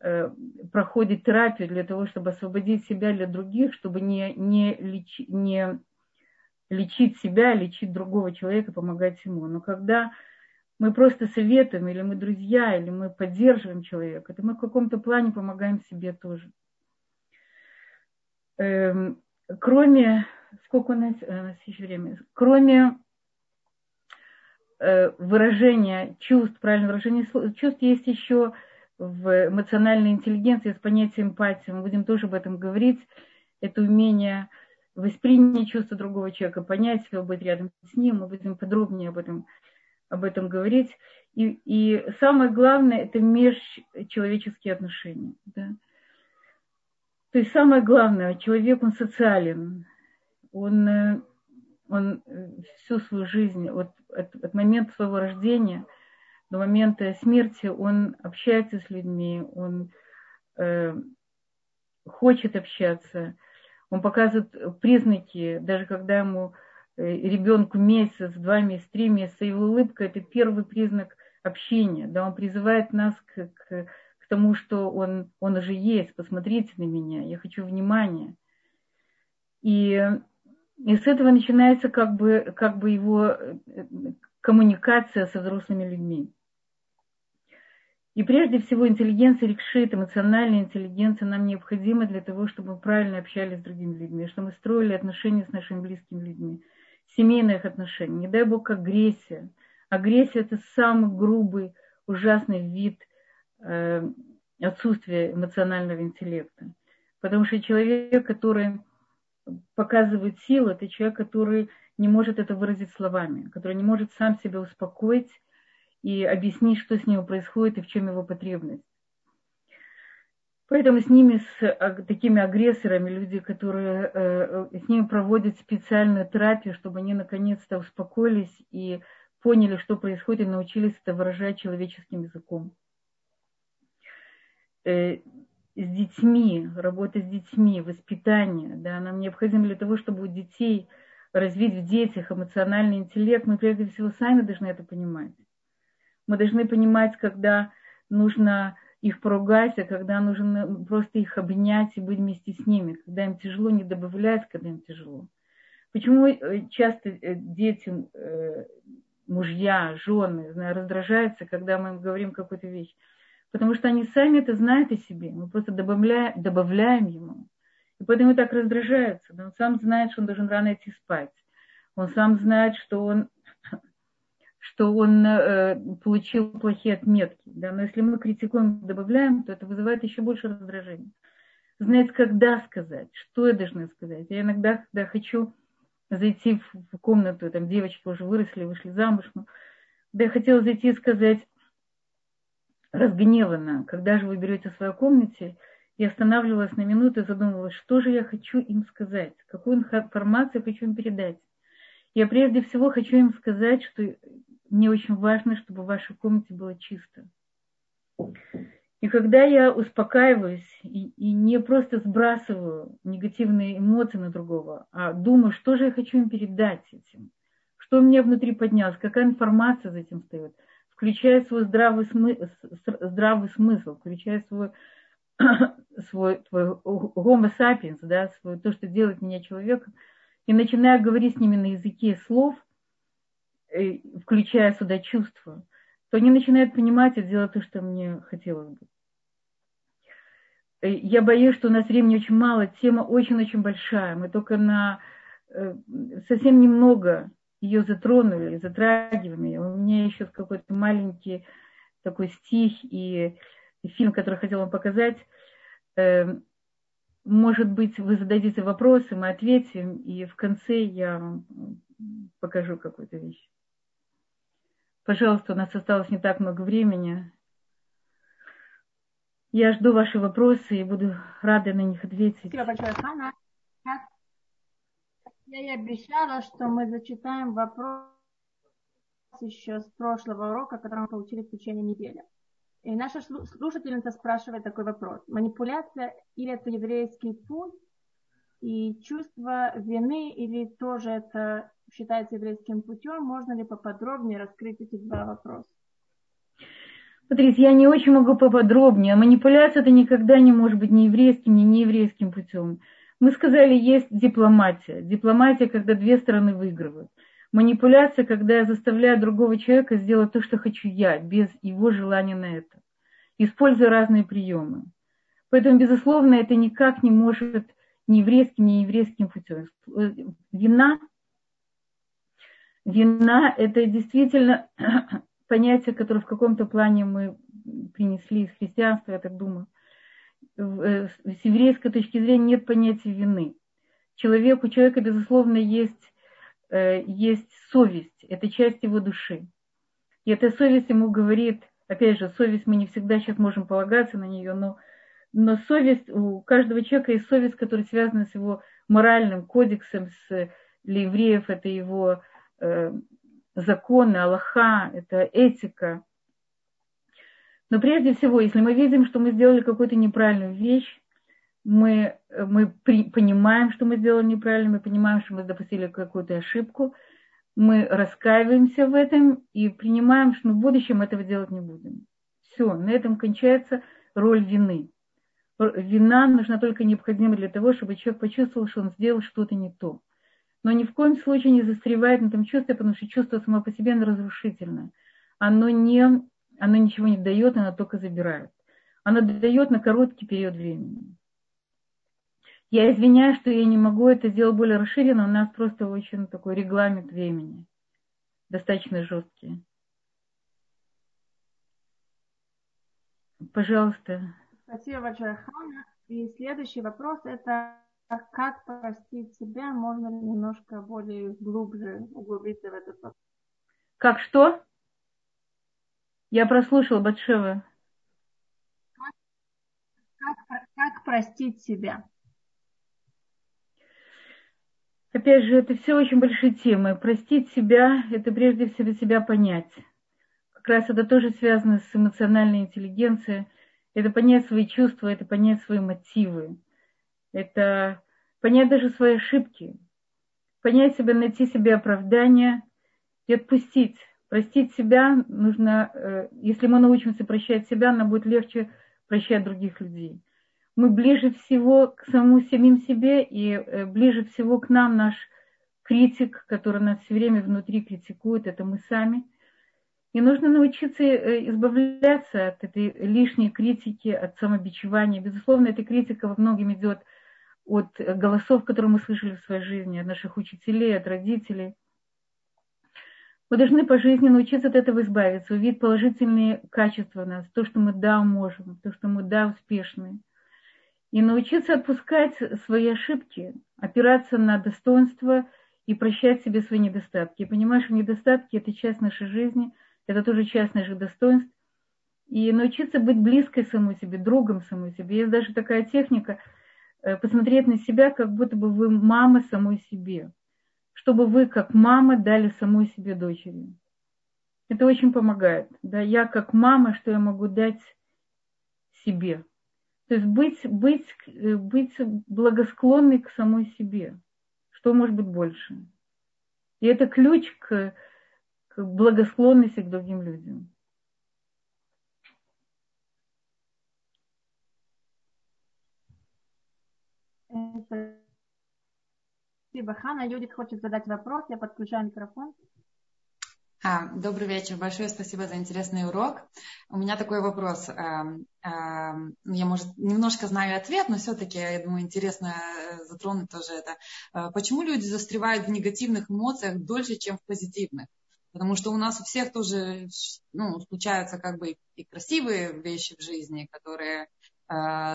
э, проходят терапию для того, чтобы освободить себя для других, чтобы не, не, леч, не лечить себя, лечить другого человека, помогать ему. Но когда мы просто советуем, или мы друзья, или мы поддерживаем человека, то мы в каком-то плане помогаем себе тоже. Эм, кроме, сколько у нас, э, у нас еще время, кроме э, выражения чувств, правильное выражение чувств, есть еще в эмоциональной интеллигенции с понятием эмпатии. Мы будем тоже об этом говорить. Это умение воспринять чувства другого человека, понять его, быть рядом с ним. Мы будем подробнее об этом об этом говорить. И, и самое главное – это межчеловеческие отношения. Да? То есть самое главное, человек, он социален. Он, э, он всю свою жизнь, вот от, от момента своего рождения до момента смерти, он общается с людьми, он э, хочет общаться, он показывает признаки, даже когда ему Э, ребенку месяц, два месяца, три месяца, его улыбка – это первый признак общения. Да, он призывает нас к, к, к тому, что он, он уже есть, посмотрите на меня, я хочу внимания. И, и с этого начинается как бы, как бы его э, коммуникация со взрослыми людьми. И прежде всего интеллигенция рекшит, эмоциональная интеллигенция нам необходима для того, чтобы мы правильно общались с другими людьми, чтобы мы строили отношения с нашими близкими людьми семейных отношений. Не дай бог агрессия. Агрессия – это самый грубый, ужасный вид э, отсутствия эмоционального интеллекта. Потому что человек, который показывает силу, это человек, который не может это выразить словами, который не может сам себя успокоить и объяснить, что с ним происходит и в чем его потребность. Поэтому с ними, с такими агрессорами, люди, которые э, с ними проводят специальную терапию, чтобы они наконец-то успокоились и поняли, что происходит, и научились это выражать человеческим языком. С детьми, работа с детьми, воспитание, да, нам необходимо для того, чтобы у детей развить в детях эмоциональный интеллект, мы прежде всего сами должны это понимать. Мы должны понимать, когда нужно их поругать, а когда нужно просто их обнять и быть вместе с ними, когда им тяжело, не добавлять, когда им тяжело. Почему э, часто э, дети, э, мужья, жены раздражаются, когда мы им говорим какую-то вещь? Потому что они сами это знают о себе, мы просто добавляем, добавляем ему. И поэтому так раздражаются. Он сам знает, что он должен рано идти спать. Он сам знает, что он что он э, получил плохие отметки. Да? Но если мы критикуем, добавляем, то это вызывает еще больше раздражения. Знать, когда сказать, что я должна сказать. Я иногда, когда хочу зайти в комнату, там девочки уже выросли, вышли замуж, но когда я хотела зайти и сказать разгневанно, когда же вы берете в своей комнате, я останавливалась на минуту и задумывалась, что же я хочу им сказать, какую информацию хочу им передать. Я прежде всего хочу им сказать, что мне очень важно, чтобы в вашей комнате было чисто. И когда я успокаиваюсь и, и не просто сбрасываю негативные эмоции на другого, а думаю, что же я хочу им передать этим, что у меня внутри поднялось, какая информация за этим стоит, включая свой здравый, смы, здравый смысл, включая свой, свой твой homo sapiens, да, свой, то, что делает меня человеком, и начинаю говорить с ними на языке слов – Э, включая сюда чувства, то они начинают понимать и делать то, что мне хотелось бы. Э, я боюсь, что у нас времени очень мало, тема очень-очень большая. Мы только на э, совсем немного ее затронули, затрагиваем ее. У меня еще какой-то маленький такой стих и, фильм, который хотел вам показать. Может быть, вы зададите вопросы, мы ответим, и в конце я вам покажу какую-то вещь. Пожалуйста, у нас осталось не так много времени. Я жду ваши вопросы и буду рада на них ответить. Спасибо большое, Хана. Я и обещала, что мы зачитаем вопрос еще с прошлого урока, который мы получили в течение недели. И наша слушательница спрашивает такой вопрос. Манипуляция или это еврейский путь, и чувство вины, или тоже это считается еврейским путем? Можно ли поподробнее раскрыть эти два вопроса? Смотрите, я не очень могу поподробнее. Манипуляция это никогда не может быть ни еврейским, ни нееврейским путем. Мы сказали, есть дипломатия. Дипломатия, когда две стороны выигрывают. Манипуляция, когда я заставляю другого человека сделать то, что хочу я, без его желания на это. Используя разные приемы. Поэтому, безусловно, это никак не может ни еврейским, ни еврейским путем. Вина, вина – это действительно понятие, которое в каком-то плане мы принесли из христианства, я так думаю. Э, с еврейской точки зрения нет понятия вины. Человек, у человека, безусловно, есть, э, есть совесть, это часть его души. И эта совесть ему говорит, опять же, совесть мы не всегда сейчас можем полагаться на нее, но но совесть, у каждого человека есть совесть, которая связана с его моральным кодексом, с, для евреев это его э, законы, Аллаха, это этика. Но прежде всего, если мы видим, что мы сделали какую-то неправильную вещь, мы, мы при, понимаем, что мы сделали неправильно, мы понимаем, что мы допустили какую-то ошибку, мы раскаиваемся в этом и принимаем, что мы в будущем этого делать не будем. Все, на этом кончается роль вины вина нужна только необходима для того, чтобы человек почувствовал, что он сделал что-то не то. Но ни в коем случае не застревает на этом чувстве, потому что чувство само по себе разрушительное. Оно, не, оно ничего не дает, оно только забирает. Оно дает на короткий период времени. Я извиняюсь, что я не могу это сделать более расширенно, у нас просто очень такой регламент времени, достаточно жесткий. Пожалуйста. Спасибо большое, Хана. И следующий вопрос – это как простить себя? Можно ли немножко более глубже углубиться в этот вопрос? Как что? Я прослушала Батшева. Как, как простить себя? Опять же, это все очень большие темы. Простить себя – это прежде всего себя понять. Как раз это тоже связано с эмоциональной интеллигенцией – это понять свои чувства, это понять свои мотивы, это понять даже свои ошибки, понять себя, найти себе оправдание и отпустить. Простить себя нужно, э, если мы научимся прощать себя, нам будет легче прощать других людей. Мы ближе всего к самому самим себе и э, ближе всего к нам наш критик, который нас все время внутри критикует, это мы сами – и нужно научиться э, избавляться от этой лишней критики, от самобичевания. Безусловно, эта критика во многом идет от голосов, которые мы слышали в своей жизни, от наших учителей, от родителей. Мы должны по жизни научиться от этого избавиться, увидеть положительные качества нас, то, что мы да можем, то, что мы да успешны. И научиться отпускать свои ошибки, опираться на достоинство и прощать себе свои недостатки. И понимаешь, что недостатки – это часть нашей жизни – это тоже часть наших достоинств. И научиться быть близкой самой себе, другом самой себе. Есть даже такая техника э, посмотреть на себя, как будто бы вы мама самой себе. Чтобы вы, как мама, дали самой себе дочери. Это очень помогает. Да, я как мама, что я могу дать себе. То есть быть, быть, э, быть благосклонной к самой себе. Что может быть больше? И это ключ к к благосклонности к другим людям. Спасибо, Хана. Юдит хочет задать вопрос. Я подключаю микрофон. А, добрый вечер. Большое спасибо за интересный урок. У меня такой вопрос. Эм, эм, я, может, немножко знаю ответ, но все-таки, я думаю, интересно э, затронуть тоже это. Э, почему люди застревают в негативных эмоциях дольше, чем в позитивных? Потому что у нас у всех тоже ну, случаются как бы и красивые вещи в жизни, которые э,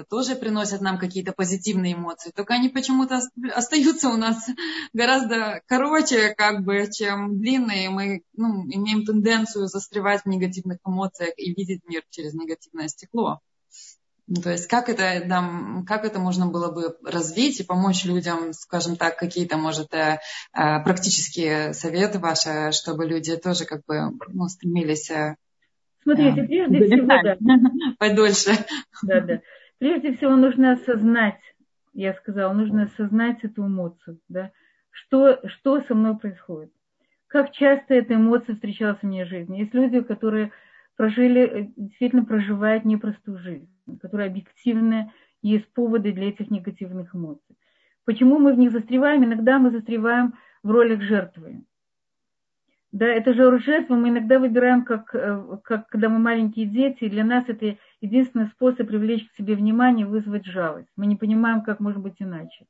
тоже приносят нам какие-то позитивные эмоции. Только они почему-то остаются у нас гораздо короче, как бы, чем длинные. Мы ну, имеем тенденцию застревать в негативных эмоциях и видеть мир через негативное стекло. Ну, то есть как это, да, как это можно было бы развить и помочь людям, скажем так, какие-то, может, э, э, практические советы ваши, чтобы люди тоже как бы ну, стремились. Э, Смотрите, прежде всего, да. Подольше. Да, да. Прежде всего нужно осознать, я сказала, нужно осознать эту эмоцию, да, что, что со мной происходит. Как часто эта эмоция встречалась в моей жизни. Есть люди, которые прожили, действительно проживают непростую жизнь, которые объективно есть поводы для этих негативных эмоций. Почему мы в них застреваем? Иногда мы застреваем в ролях жертвы. Да, это же роль жертвы мы иногда выбираем, как, э, как когда мы маленькие дети, и для нас это единственный способ привлечь к себе внимание, вызвать жалость. Мы не понимаем, как может быть иначе.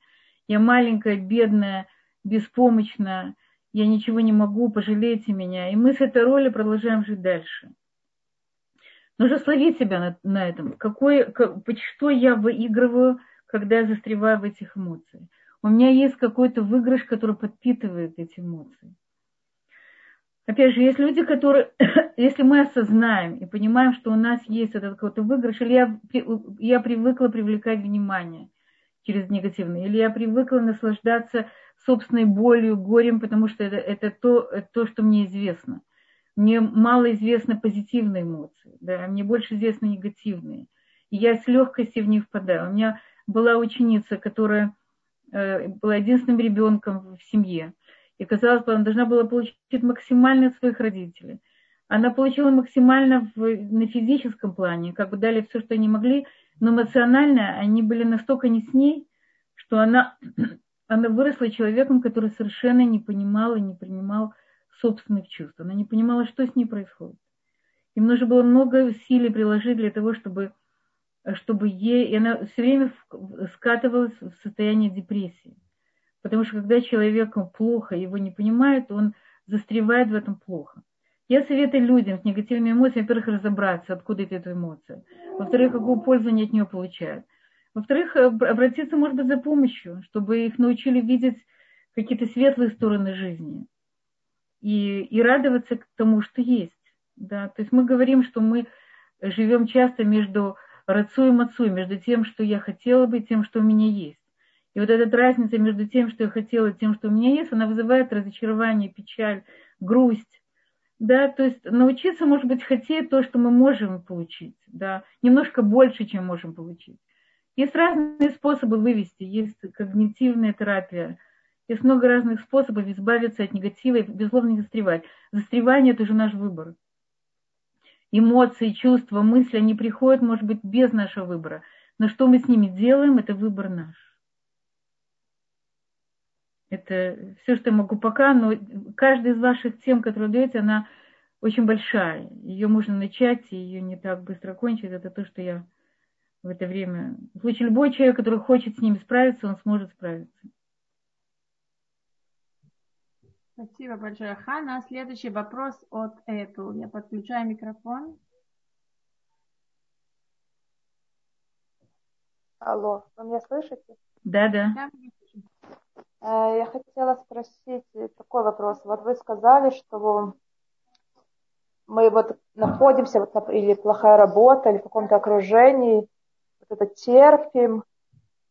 Я маленькая, бедная, беспомощная, я ничего не могу, пожалейте меня. И мы с этой роли продолжаем жить дальше. Нужно словить себя на, на этом. Какой, как, что я выигрываю, когда я застреваю в этих эмоциях. У меня есть какой-то выигрыш, который подпитывает эти эмоции. Опять же, есть люди, которые, если мы осознаем и понимаем, что у нас есть этот какой-то выигрыш, или я, я привыкла привлекать внимание через негативное, или я привыкла наслаждаться собственной болью, горем, потому что это, это то, то, что мне известно. Мне мало известно позитивные эмоции, да, мне больше известны негативные. И я с легкостью в них впадаю. У меня была ученица, которая э, была единственным ребенком в семье. И казалось бы, она должна была получить максимально от своих родителей. Она получила максимально в, на физическом плане, как бы дали все, что они могли, но эмоционально они были настолько не с ней, что она, она выросла человеком, который совершенно не понимал и не принимал собственных чувств. Она не понимала, что с ней происходит. Им нужно было много усилий приложить для того, чтобы, чтобы ей... И она все время скатывалась в состояние депрессии. Потому что когда человеку плохо, его не понимают, он застревает в этом плохо. Я советую людям с негативными эмоциями, во-первых, разобраться, откуда эта эмоция. Во-вторых, какую пользу они от нее получают. Во-вторых, обратиться, может быть, за помощью, чтобы их научили видеть какие-то светлые стороны жизни и, и радоваться тому, что есть. Да? То есть мы говорим, что мы живем часто между рацу и мацу, между тем, что я хотела бы, и тем, что у меня есть. И вот эта разница между тем, что я хотела, и тем, что у меня есть, она вызывает разочарование, печаль, грусть. Да, то есть научиться, может быть, хотеть то, что мы можем получить, да, немножко больше, чем можем получить. Есть разные способы вывести, есть когнитивная терапия, есть много разных способов избавиться от негатива и, безусловно, не застревать. Застревание – это уже наш выбор. Эмоции, чувства, мысли, они приходят, может быть, без нашего выбора. Но что мы с ними делаем, это выбор наш. Это все, что я могу пока, но каждая из ваших тем, которые даете, она очень большая. Ее можно начать, и ее не так быстро кончить. Это то, что я в это время... В случае любой человек, который хочет с ними справиться, он сможет справиться. Спасибо большое, Хана. Следующий вопрос от Apple. Я подключаю микрофон. Алло, вы меня слышите? Да, да. Э, я хотела спросить такой вопрос. Вот вы сказали, что мы вот находимся, вот, или плохая работа, или в каком-то окружении, вот это терпим,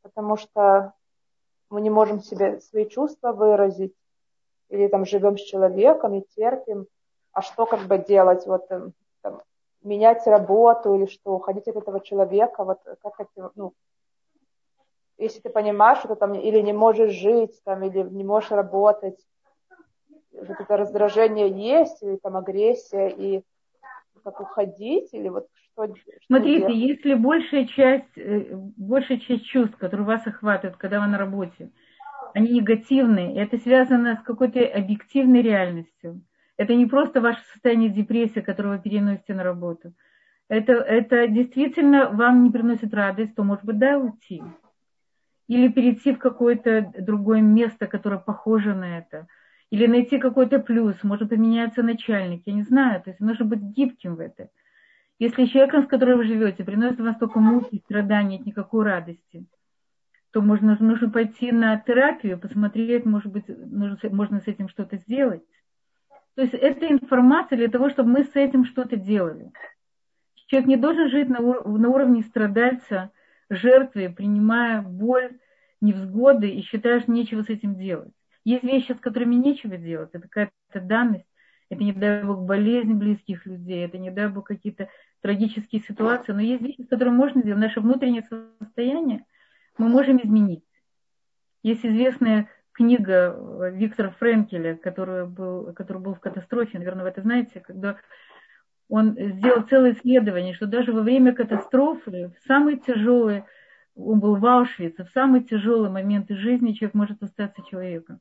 потому что мы не можем себе свои чувства выразить или там живем с человеком и терпим, а что как бы делать, вот эм, там, менять работу или что, уходить от этого человека, вот как это, ну, если ты понимаешь, что ты там или не можешь жить, там, или не можешь работать, вот это раздражение есть, или там агрессия, и как уходить, или вот что, Смотрите, делать? если большая часть, э, большая часть чувств, которые вас охватывают, когда вы на работе, они негативные, и это связано с какой-то объективной реальностью. Это не просто ваше состояние депрессии, которое вы переносите на работу. Это, это действительно вам не приносит радость, то, может быть, да, уйти. Или перейти в какое-то другое место, которое похоже на это. Или найти какой-то плюс, может поменяться начальник, я не знаю. То есть нужно быть гибким в это. Если человек, с которым вы живете, приносит вам столько муки, страданий, никакой радости – то можно, нужно пойти на терапию, посмотреть, может быть, нужно, можно с этим что-то сделать. То есть это информация для того, чтобы мы с этим что-то делали. Человек не должен жить на, на уровне страдальца, жертвы, принимая боль, невзгоды и считая, что нечего с этим делать. Есть вещи, с которыми нечего делать, это какая-то данность. это не дай бог болезнь близких людей, это не дай бог какие-то трагические ситуации, но есть вещи, с которыми можно сделать. Наше внутреннее состояние мы можем изменить. Есть известная книга Виктора Френкеля, который был, который был в катастрофе, наверное, вы это знаете, когда он сделал целое исследование, что даже во время катастрофы, в самые тяжелые, он был в Аушвице, в самые тяжелые моменты жизни человек может остаться человеком.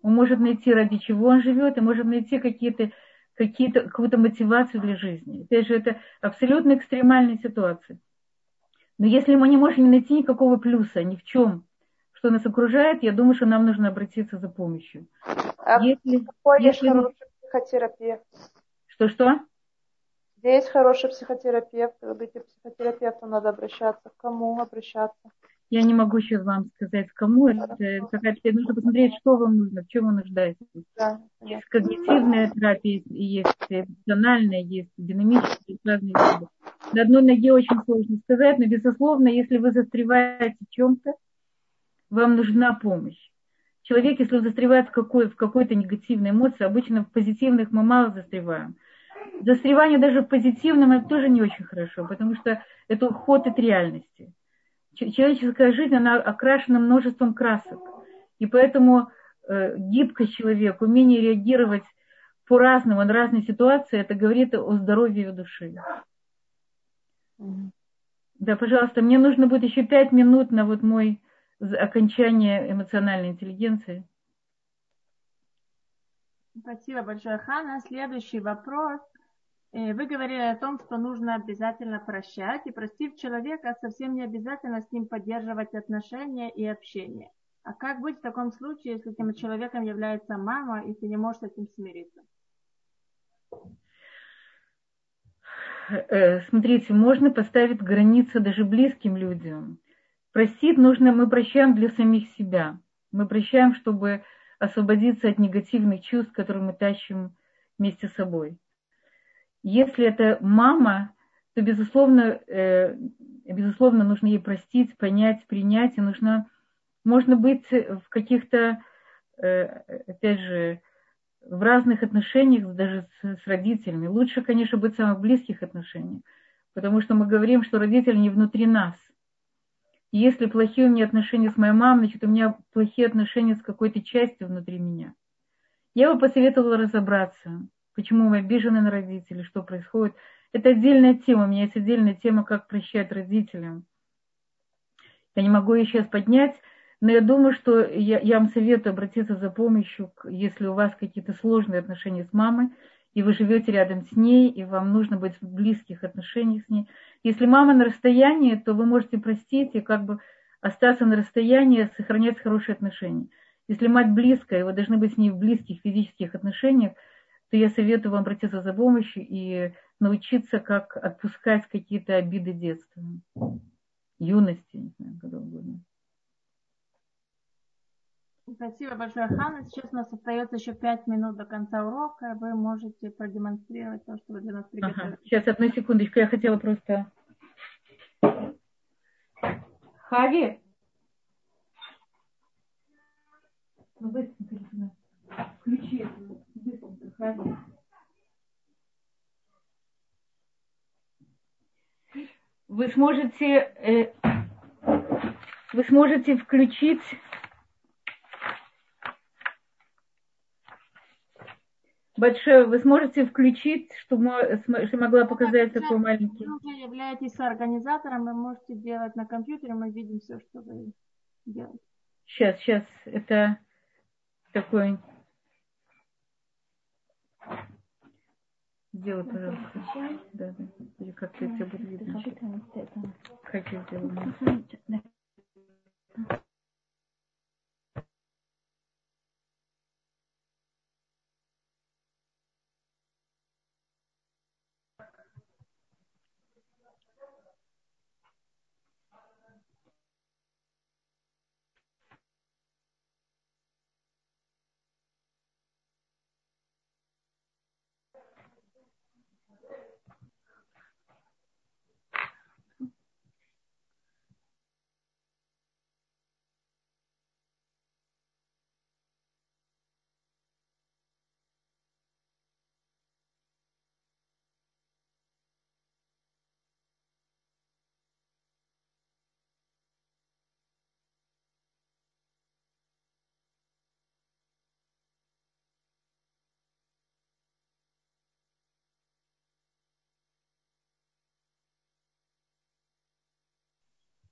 Он может найти, ради чего он живет, и может найти какие-то какие-то, какую-то мотивацию для жизни. Опять же, это абсолютно экстремальная ситуация. Но если мы не можем найти никакого плюса ни в чем, что нас окружает, я думаю, что нам нужно обратиться за помощью. А если, какой если... психотерапевт? Что-что? Где есть хороший психотерапевт? Говорите, психотерапевту надо обращаться. К кому обращаться? Я не могу сейчас вам сказать, кому это. Какая-то, нужно посмотреть, что вам нужно, в чем вы нуждаетесь. Да. Есть когнитивная терапия, есть эмоциональная, есть динамическая, есть разные виды. На одной ноге очень сложно сказать, но, безусловно, если вы застреваете в чем-то, вам нужна помощь. Человек, если он застревает в, какой, в какой-то негативной эмоции, обычно в позитивных мы мало застреваем. Застревание даже в позитивном это тоже не очень хорошо, потому что это уход от реальности человеческая жизнь, она окрашена множеством красок. И поэтому э, гибкость человека, умение реагировать по-разному на разные ситуации, это говорит о здоровье его души. Да, пожалуйста, мне нужно будет еще пять минут на вот мой окончание эмоциональной интеллигенции. Спасибо большое, Хана. Следующий вопрос. Э, вы говорили о том, что нужно обязательно прощать, и простив человека, совсем не обязательно с ним поддерживать отношения и общение. А как быть в таком случае, если этим человеком является мама, и ты не можешь с этим смириться? Э, смотрите, можно поставить границы даже близким людям. Простить нужно, мы прощаем для самих себя. Мы прощаем, чтобы освободиться от негативных чувств, которые мы тащим вместе с собой. Если это мама, то, безусловно, э, безусловно, нужно ей простить, понять, принять, и нужно, можно быть в каких-то, э, опять же, в разных отношениях, даже с, с родителями. Лучше, конечно, быть в самых близких отношениях, потому что мы говорим, что родители не внутри нас. если плохие у меня отношения с моей мамой, значит, у меня плохие отношения с какой-то частью внутри меня. Я бы посоветовала разобраться, почему мы обижены на родителей, что происходит. Это отдельная тема, у меня есть отдельная тема, как прощать родителям. Я не могу ее сейчас поднять, но я думаю, что я, я вам советую обратиться за помощью, если у вас какие-то сложные отношения с мамой, и вы живете рядом с ней, и вам нужно быть в близких отношениях с ней. Если мама на расстоянии, то вы можете простить и как бы остаться на расстоянии, сохранять хорошие отношения. Если мать близкая, вы должны быть с ней в близких физических отношениях, то я советую вам обратиться за помощью и научиться, как отпускать какие-то обиды детства, юности, не знаю, когда угодно. Спасибо большое, Ханна. Сейчас у нас остается еще пять минут до конца урока. Вы можете продемонстрировать то, что вы для нас приготовили. Ага. Сейчас, одну секундочку. Я хотела просто... Хави? Ну, быстренько, включи эту. Вы сможете, э, вы сможете включить большое, вы сможете включить, чтобы что могла показать да, такой маленький. Вы являетесь организатором, вы можете делать на компьютере, мы видим все, что вы делаете. Сейчас, сейчас, это такой Сделай, пожалуйста. Да, да. Или как-то это будет видно. Как я сделаю?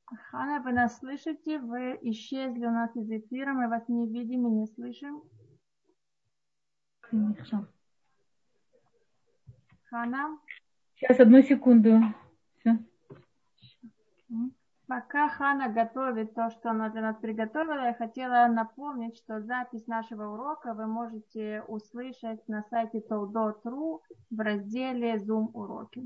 Хана, вы нас слышите? Вы исчезли у нас из эфира, мы вас не видим и не слышим. Хана? Сейчас, одну секунду. Все. Пока Хана готовит то, что она для нас приготовила, я хотела напомнить, что запись нашего урока вы можете услышать на сайте Toldot.ru в разделе Zoom уроки.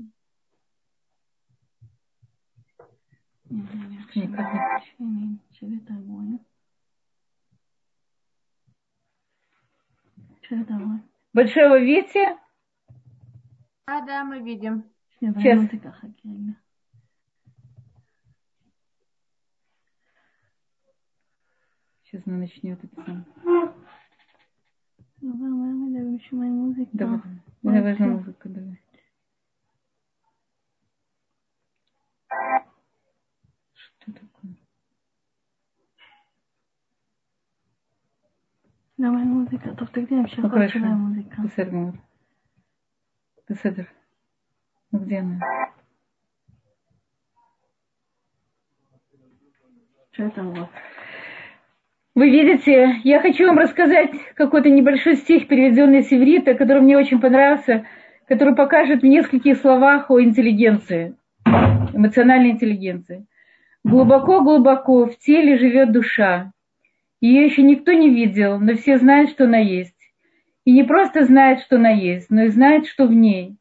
Большое вы видите? А, да, мы видим. Сейчас. Сейчас она начнет это сам. Давай, давай, важна музыка, давай. Что такое? давай מוזיקה, טוב תגידי להם שיכול להיות שלהם מוזיקה. בסדר גמור. בסדר. где она? Что это вот? Вы видите, я хочу вам рассказать какой-то небольшой стих, переведенный с иврита, который мне очень понравился, который покажет в нескольких словах о интеллигенции, эмоциональной интеллигенции. Глубоко-глубоко в теле живет душа. ее еще никто не видел, но все знают, что она есть. И не просто знают, что она есть, но и знают, что в ней.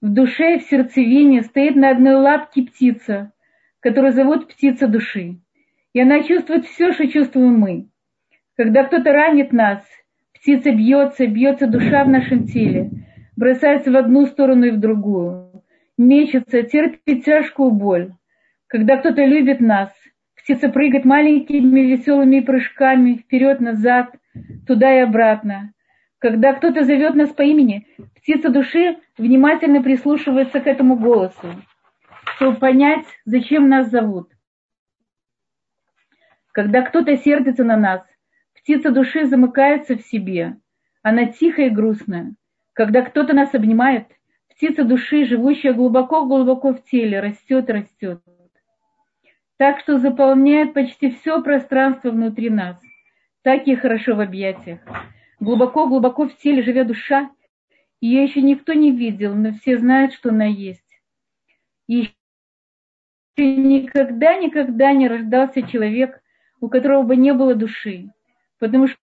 В душе, в сердцевине стоит на одной лапке птица, которую зовут птица души и она чувствует все, что чувствуем мы. Когда кто-то ранит нас, птица бьется, бьется душа в нашем теле, бросается в одну сторону и в другую, мечется, терпит тяжкую боль. Когда кто-то любит нас, птица прыгает маленькими веселыми прыжками вперед-назад, туда и обратно. Когда кто-то зовет нас по имени, птица души внимательно прислушивается к этому голосу, чтобы понять, зачем нас зовут. Когда кто-то сердится на нас, птица души замыкается в себе. Она тихая и грустная. Когда кто-то нас обнимает, птица души, живущая глубоко-глубоко в теле, растет, растет. Так что заполняет почти все пространство внутри нас. Так и хорошо в объятиях. Глубоко-глубоко в теле живет душа. Ее еще никто не видел, но все знают, что она есть. И никогда-никогда не рождался человек, у которого бы не было души. Потому что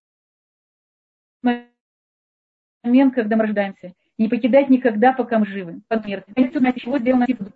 момент, когда мы рождаемся, не покидать никогда, пока мы живы. Под смерть. Конец узнать, чего сделана птица